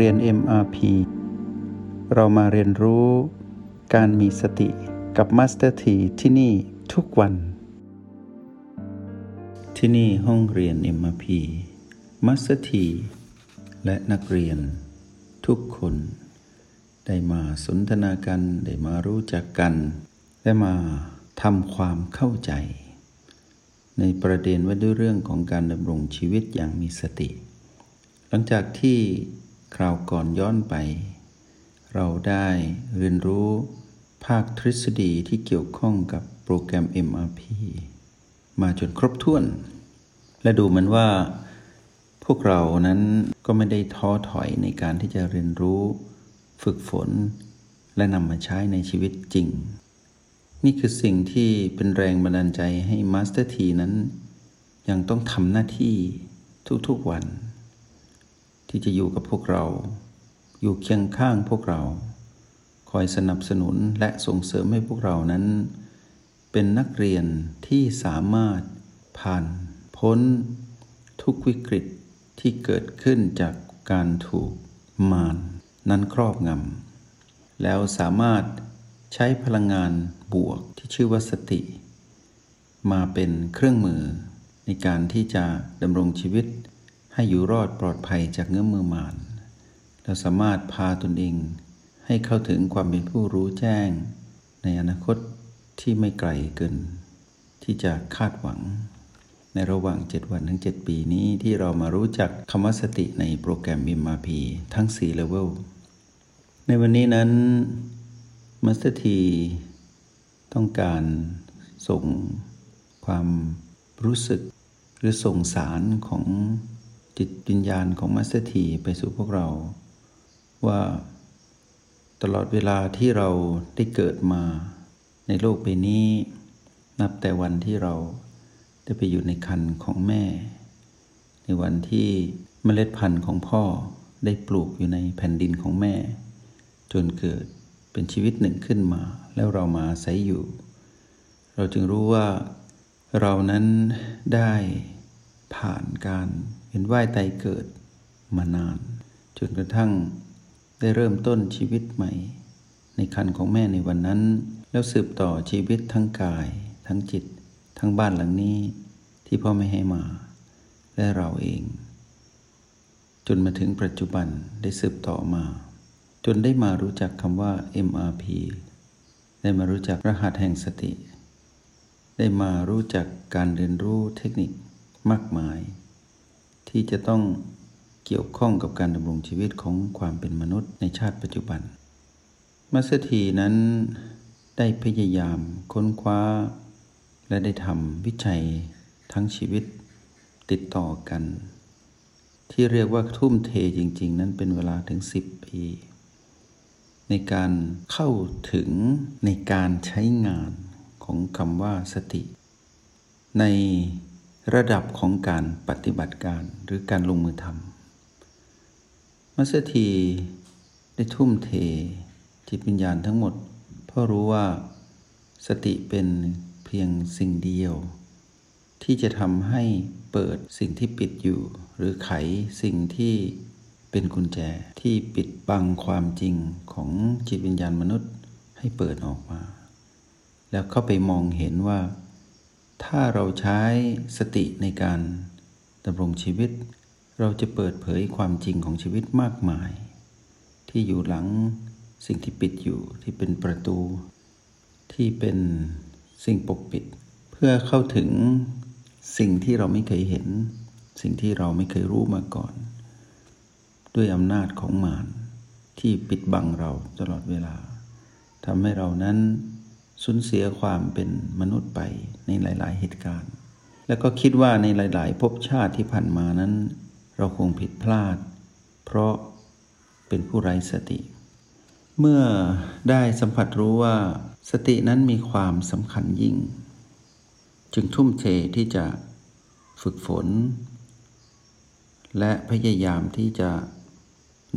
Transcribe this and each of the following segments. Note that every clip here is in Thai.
เรียน MRP เรามาเรียนรู้การมีสติกับ Master T ที่ที่นี่ทุกวัน ที่นี่ห้องเรียน MRP Master T และนักเรียนทุกคน ได้มาสนทนากัน ได้มารู้จักกัน ได้มาทำความเข้าใจ ในประเด็นว่าด้วยเรื่องของการดำรงชีวิตอย่างมีสติ หลังจากที่ คราวก่อนย้อนไป เราได้เรียนรู้ภาคทฤษฎีที่เกี่ยวข้องกับโปรแกรม MRP มาจนครบถ้วน และดูเหมือนว่า พวกเรานั้นก็ไม่ได้ท้อถอยในการที่จะเรียนรู้ ฝึกฝน และนำมาใช้ในชีวิตจริง นี่คือสิ่งที่เป็นแรงบันดาลใจให้มาสเตอร์ทีนั้น ยังต้องทำหน้าที่ทุกๆวัน ที่จะอยู่กับพวกเรา อยู่เคียงข้างพวกเรา คอยสนับสนุนและส่งเสริมให้พวกเรานั้น เป็นนักเรียนที่สามารถผ่านพ้นทุกวิกฤตที่เกิดขึ้นจากการถูกมารนั้นครอบงำแล้วสามารถใช้พลังงานบวกที่ชื่อว่าสติ มาเป็นเครื่องมือในการที่จะดำรงชีวิต ให้อยู่รอดปลอดภัยจากเงื้อมือมารเราสามารถพาตนเอง ให้เข้าถึงความเป็นผู้รู้แจ้ง ในอนาคตที่ไม่ไกลเกิน ที่จะคาดหวัง ในระหว่าง 7 วันถึง 7 ปีนี้ที่เรามารู้จักคำว่าสติในโปรแกรม MRP ทั้ง 4 เลเวลในวันนี้นั้นมาสเตอร์ทีต้องการส่งความรู้สึกหรือส่งสารของ จิตวิญญาณของมาสเตอร์ทีไปสู่พวกเรา ว่าตลอดเวลาที่เราได้เกิดมาในโลกใบนี้ นับแต่วันที่เราได้ไปอยู่ในครรภ์ของแม่ ในวันที่เมล็ดพันธุ์ของพ่อได้ปลูกอยู่ในแผ่นดินของแม่ จนเกิดเป็นชีวิตหนึ่งขึ้นมา แล้วเรามาอาศัยอยู่ เราจึงรู้ว่าเรานั้นได้ผ่านการ เห็นว่ายตายเกิดมานาน จนกระทั่งได้เริ่มต้นชีวิตใหม่ ในคันของแม่ในวันนั้น แล้วสืบต่อชีวิตทั้งกาย ทั้งจิต ทั้งบ้านหลังนี้ ที่พ่อไม่ให้มา และเราเอง จนมาถึงปัจจุบันได้สืบต่อมา จนได้มารู้จักคำว่า MRP ได้มารู้จักรหัสแห่งสติ ได้มารู้จักการเรียนรู้เทคนิคมากมาย ที่จะต้องเกี่ยวข้องกับการดำรงชีวิตของความเป็นมนุษย์ในชาติปัจจุบัน มัสถีนั้นได้พยายามค้นคว้า และได้ทำวิจัยทั้งชีวิตติดต่อกัน ที่เรียกว่าทุ่มเทจริง ๆ นั้นเป็นเวลาถึง 10 ปี ในการเข้าถึงในการใช้งานของคำว่าสติ ใน ระดับของการปฏิบัติการหรือการลงมือทำมัสถีได้ทุ่มเทจิตวิญญาณทั้งหมด เพราะรู้ว่าสติเป็นเพียงสิ่งเดียว ที่จะทำให้เปิดสิ่งที่ปิดอยู่ หรือไขสิ่งที่เป็นกุญแจที่ปิดบังความจริงของจิตวิญญาณมนุษย์ให้เปิดออกมา แล้วเข้าไปมองเห็นว่า ถ้าเราใช้สติในการดำรงชีวิต เราจะเปิดเผยความจริงของชีวิตมากมาย ที่อยู่หลังสิ่งที่ปิดอยู่ที่เป็นประตู ที่เป็นสิ่งปกปิด เพื่อเข้าถึงสิ่งที่เราไม่เคยเห็น สิ่งที่เราไม่เคยรู้มาก่อน ด้วยอำนาจของมารที่ปิดบังเราตลอดเวลาทำให้เรานั้น สูญเสียความเป็นมนุษย์ไปในหลาย ๆ เหตุการณ์ แล้วก็คิดว่าในหลาย ๆ ภพชาติที่ผ่านมานั้น เราคงผิดพลาด เพราะเป็นผู้ไร้สติ เมื่อได้สัมผัสรู้ว่าสตินั้นมีความสำคัญยิ่ง จึงทุ่มเทที่จะฝึกฝน และพยายามที่จะ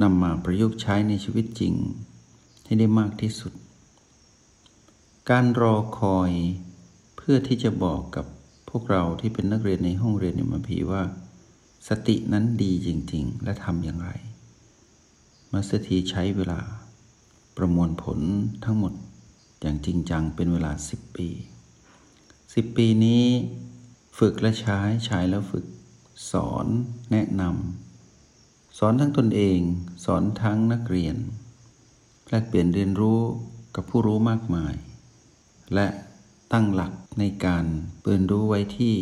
นำมาประยุกต์ใช้ในชีวิตจริง ให้ได้มากที่สุด การรอคอยเพื่อที่จะบอกกับพวกเราที่เป็นนักเรียนในห้องเรียน MRP ว่า สตินั้นดีจริง ๆ และทำอย่างไรมาสเตอร์ทีใช้เวลาประมวลผลทั้งหมดอย่างจริงจังเป็นเวลา 10 ปี 10 ปีนี้ฝึกและใช้ใช้แล้วฝึก สอนแนะนำสอนทั้งตนเอง สอนทั้งนักเรียนแลกเปลี่ยนเรียนรู้กับผู้รู้มากมาย และตั้งหลักในการเปิดรู้ไว้ที่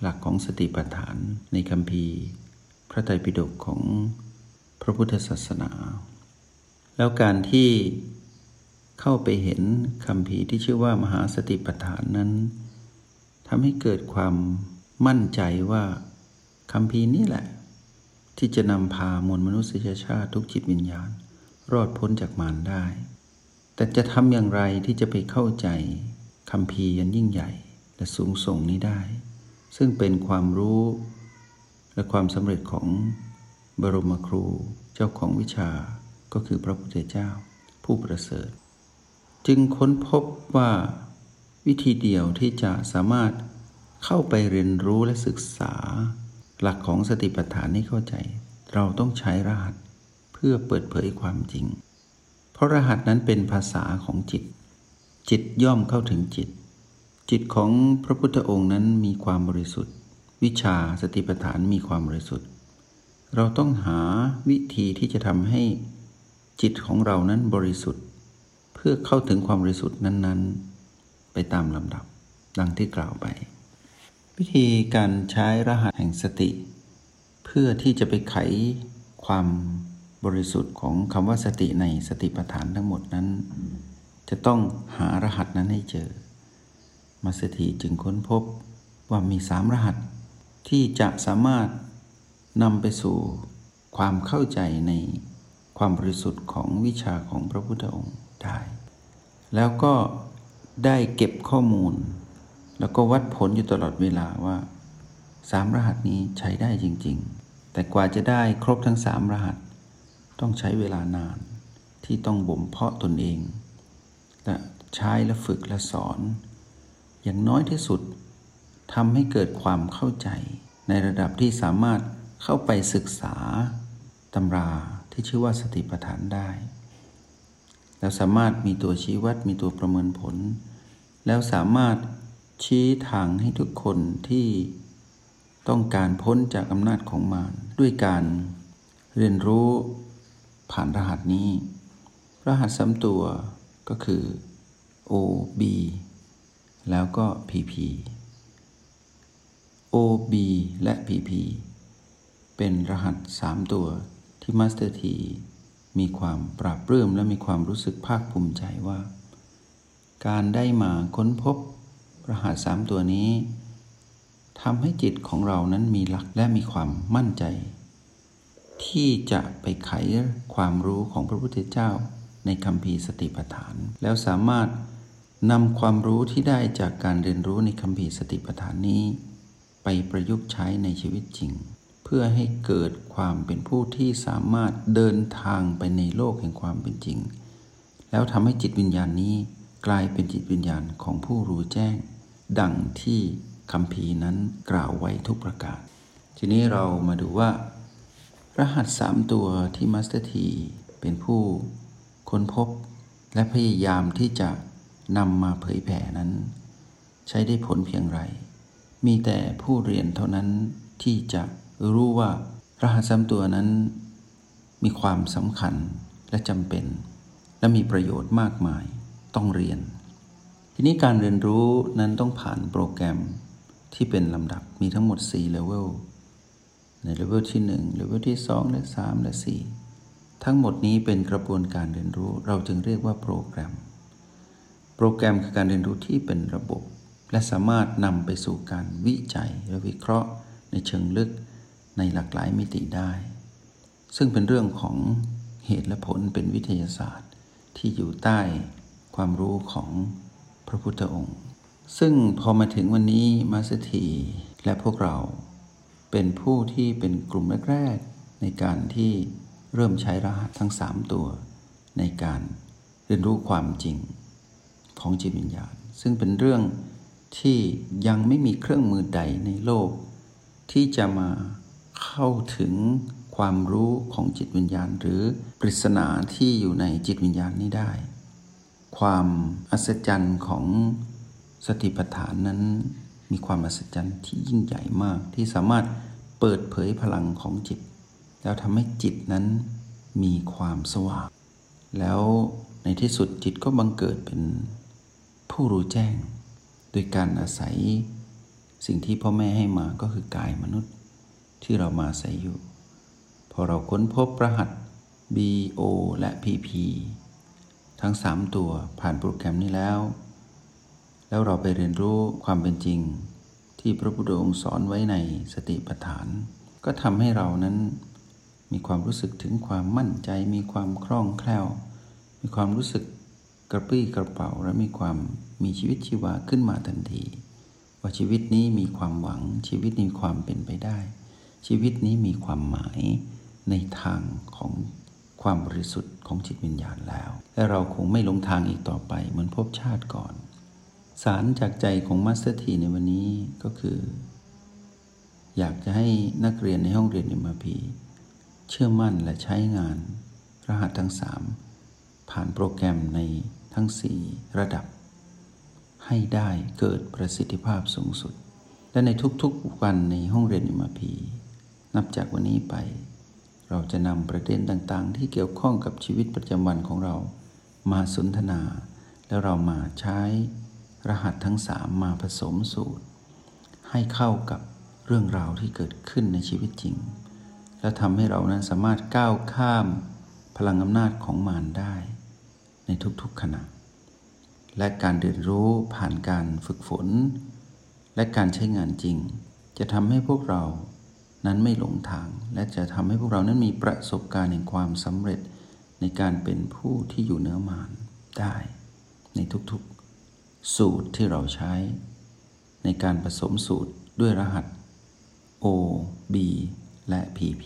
หลักของสติปัฏฐานในคำพีพระไตรปิฎกของพระพุทธศาสนา แล้วการที่เข้าไปเห็นคำพีที่ชื่อว่ามหาสติปัฏฐานนั้นทำให้เกิดความมั่นใจว่าคำพีนี้แหละ ที่จะนำพามวลมนุษยชาติทุกจิตวิญญาณ รอดพ้นจากมารได้ แต่จะทำอย่างไรที่จะไปเข้าใจคำพียันยิ่งใหญ่ และสูงส่งนี้ได้ ซึ่งเป็นความรู้ และความสำเร็จของบรมครูเจ้าของวิชาก็คือพระพุทธเจ้า ผู้ประเสริฐ จึงค้นพบว่าวิธีเดียวที่จะสามารถเข้าไปเรียนรู้และศึกษา หลักของสติปัฏฐานให้เข้าใจ เราต้องใช้รหัส เพื่อเปิดเผยความจริง เพราะรหัสนั้นเป็นภาษาของจิต จิตย่อมเข้าถึงจิต จิตของพระพุทธองค์นั้นมีความบริสุทธิ์ วิชาสติปัฏฐานมีความบริสุทธิ์ เราต้องหาวิธีที่จะทำให้จิตของเรานั้นบริสุทธิ์ เพื่อเข้าถึงความบริสุทธิ์นั้น ๆ ไปตามลำดับดังที่กล่าวไป วิธีการใช้รหัสแห่งสติ เพื่อที่จะไปไขความ บริสุทธิ์ของคำว่าสติในสติปัฏฐานทั้งหมดนั้น จะต้องหารหัสนั้นให้เจอมาสถีจึงค้นพบว่ามีสามรหัส ที่จะสามารถนำไปสู่ความเข้าใจในความบริสุทธิ์ของวิชาของพระพุทธองค์ได้ แล้วก็ได้เก็บข้อมูล แล้วก็วัดผลอยู่ตลอดเวลาว่าสามรหัสนี้ใช้ได้จริง ๆ แต่กว่าจะได้ครบทั้งสามรหัส ต้องใช้เวลานานที่ต้องบ่มเพาะตนเอง และใช้และฝึกและสอน อย่างน้อยที่สุดทำให้เกิดความเข้าใจ ในระดับที่สามารถเข้าไปศึกษาตำราที่ชื่อว่าสติปัฏฐานได้ แล้วสามารถมีตัวชี้วัดมีตัวประเมินผล แล้วสามารถชี้ทางให้ทุกคนที่ต้องการพ้นจากอำนาจของมารด้วยการเรียนรู้ ผ่านรหัสนี้ รหัสสามตัวก็คือ O B แล้วก็ PP O B และ PP เป็นรหัสสามตัวที่มาสเตอร์ทีมีความปลาบปลื้มและมีความรู้สึกภาคภูมิใจว่า การได้มาค้นพบ รหัสสามตัวนี้ทำให้จิตของเรานั้นมีหลักและมีความมั่นใจ ที่จะไปไขความรู้ของพระพุทธเจ้าในคัมภีร์สติปัฏฐาน แล้วสามารถนำความรู้ที่ได้จากการเรียนรู้ในคัมภีร์สติปัฏฐานนี้ ไปประยุกต์ใช้ในชีวิตจริง เพื่อให้เกิดความเป็นผู้ที่สามารถเดินทางไปในโลกแห่งความเป็นจริง แล้วทำให้จิตวิญญาณนี้กลายเป็นจิตวิญญาณของผู้รู้แจ้ง ดังที่คัมภีร์นั้นกล่าวไว้ทุกประการ ทีนี้เรามาดูว่า รหัสสามตัวที่มาสเตอร์ทีเป็นผู้ค้นพบ และพยายามที่จะนำมาเผยแผ่นั้น ใช้ได้ผลเพียงไร มีแต่ผู้เรียนเท่านั้นที่จะรู้ว่ารหัสสามตัวนั้น มีความสำคัญและจำเป็น และมีประโยชน์มากมายต้องเรียน ทีนี้การเรียนรู้นั้นต้องผ่านโปรแกรมที่เป็นลำดับมีทั้งหมด 4 เลเวล ในเลเวลที่1เลเวลที่2และ3และ4 ทั้งหมดนี้เป็นกระบวนการเรียนรู้เราจึงเรียกว่าโปรแกรม โปรแกรมคือการเรียนรู้ที่เป็นระบบ และสามารถนำไปสู่การวิจัยและวิเคราะห์ ในเชิงลึกในหลากหลายมิติได้ ซึ่งเป็นเรื่องของเหตุและผลเป็นวิทยาศาสตร์ ที่อยู่ใต้ความรู้ของพระพุทธองค์ ซึ่งพอมาถึงวันนี้มาสถีและพวกเรา เป็นผู้ที่เป็นกลุ่มแรกๆในการที่เริ่มใช้รหัสทั้งสามตัว ในการเรียนรู้ความจริงของจิตวิญญาณ ซึ่งเป็นเรื่องที่ยังไม่มีเครื่องมือใดในโลก ที่จะมาเข้าถึงความรู้ของจิตวิญญาณ หรือปริศนาที่อยู่ในจิตวิญญาณนี้ได้ ความอัศจรรย์ของสติปัฏฐานนั้น มีความอัศจรรย์ที่ยิ่งใหญ่มาก ที่สามารถเปิดเผยพลังของจิต แล้วทำให้จิตนั้นมีความสว่าง แล้วในที่สุดจิตก็บังเกิดเป็นผู้รู้แจ้ง โดยการอาศัยสิ่งที่พ่อแม่ให้มาก็คือกายมนุษย์ที่เรามาอาศัยอยู่ พอเราค้นพบรหัส B O และ PP ทั้ง 3 ตัวผ่านโปรแกรมนี้แล้ว แล้วเราไปเรียนรู้ความเป็นจริง ที่พระพุทธองค์สอนไว้ในสติปัฏฐาน ก็ทำให้เรานั้นมีความรู้สึกถึงความมั่นใจ มีความคล่องแคล่ว มีความรู้สึกกระปรี้กระเป๋าและมีความมีชีวิตชีวาขึ้นมาทันที ว่าชีวิตนี้มีความหวัง ชีวิตนี้มีความเป็นไปได้ ชีวิตนี้มีความหมายในทางของความบริสุทธิ์ของจิตวิญญาณแล้ว และเราคงไม่หลงทางอีกต่อไปเหมือนภพชาติก่อน สารจากใจของมาสเตอร์ทีในวันนี้ก็คือ อยากจะให้นักเรียนในห้องเรียน MRP เชื่อมั่นและใช้งาน รหัสทั้งสามผ่านโปรแกรมในทั้ง 4 ระดับ ให้ได้เกิดประสิทธิภาพสูงสุด และในทุกๆวันในห้องเรียนเอ็มพีนับจากวันนี้ไป เราจะนำประเด็นต่างๆ ที่เกี่ยวข้องกับชีวิตประจำวันของเรา มาสนทนา แล้วเรามาใช้ รหัสทั้งสามมาผสมสูตร ให้เข้ากับเรื่องราวที่เกิดขึ้นในชีวิตจริง และทำให้เรานั้นสามารถก้าวข้ามพลังอำนาจของมารได้ ในทุกๆขณะ และการเรียนรู้ผ่านการฝึกฝน และการใช้งานจริง จะทำให้พวกเรานั้นไม่หลงทาง และจะทำให้พวกเรานั้นมีประสบการณ์แห่งความสำเร็จในการเป็นผู้ที่อยู่เหนือมารได้ในทุกๆ สูตรที่เราใช้ ในการผสมสูตรด้วยรหัส O B และ PP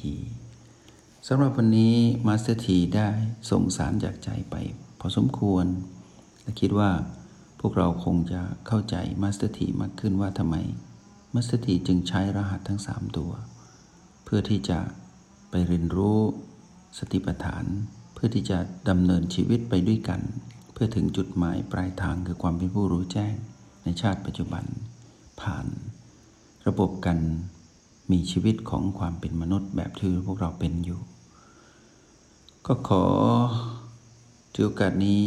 สำหรับวันนี้มาสเตอร์ทีได้ส่งสารจากใจไป พอสมควร และคิดว่าพวกเราคงจะเข้าใจมาสเตอร์ทีมากขึ้นว่าทำไมมาสเตอร์ทีจึงใช้รหัสทั้ง 3 ตัว เพื่อที่จะไปเรียนรู้สติปัฏฐาน เพื่อที่จะดำเนินชีวิตไปด้วยกัน เพื่อถึงจุดหมายปลายทางคือความเป็นผู้รู้แจ้งในชาติปัจจุบัน ผ่าน ระบบกันมีชีวิตของความเป็นมนุษย์แบบที่พวกเราเป็นอยู่ ก็ขอถือโอกาสนี้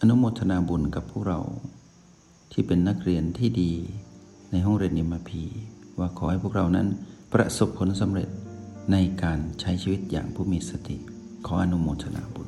อนุโมทนาบุญกับพวกเรา ที่เป็นนักเรียนที่ดีในห้องเรียนนิมพี ว่าขอให้พวกเรานั้นประสบผลสำเร็จในการใช้ชีวิตอย่างผู้มีสติ ขออนุโมทนาบุญ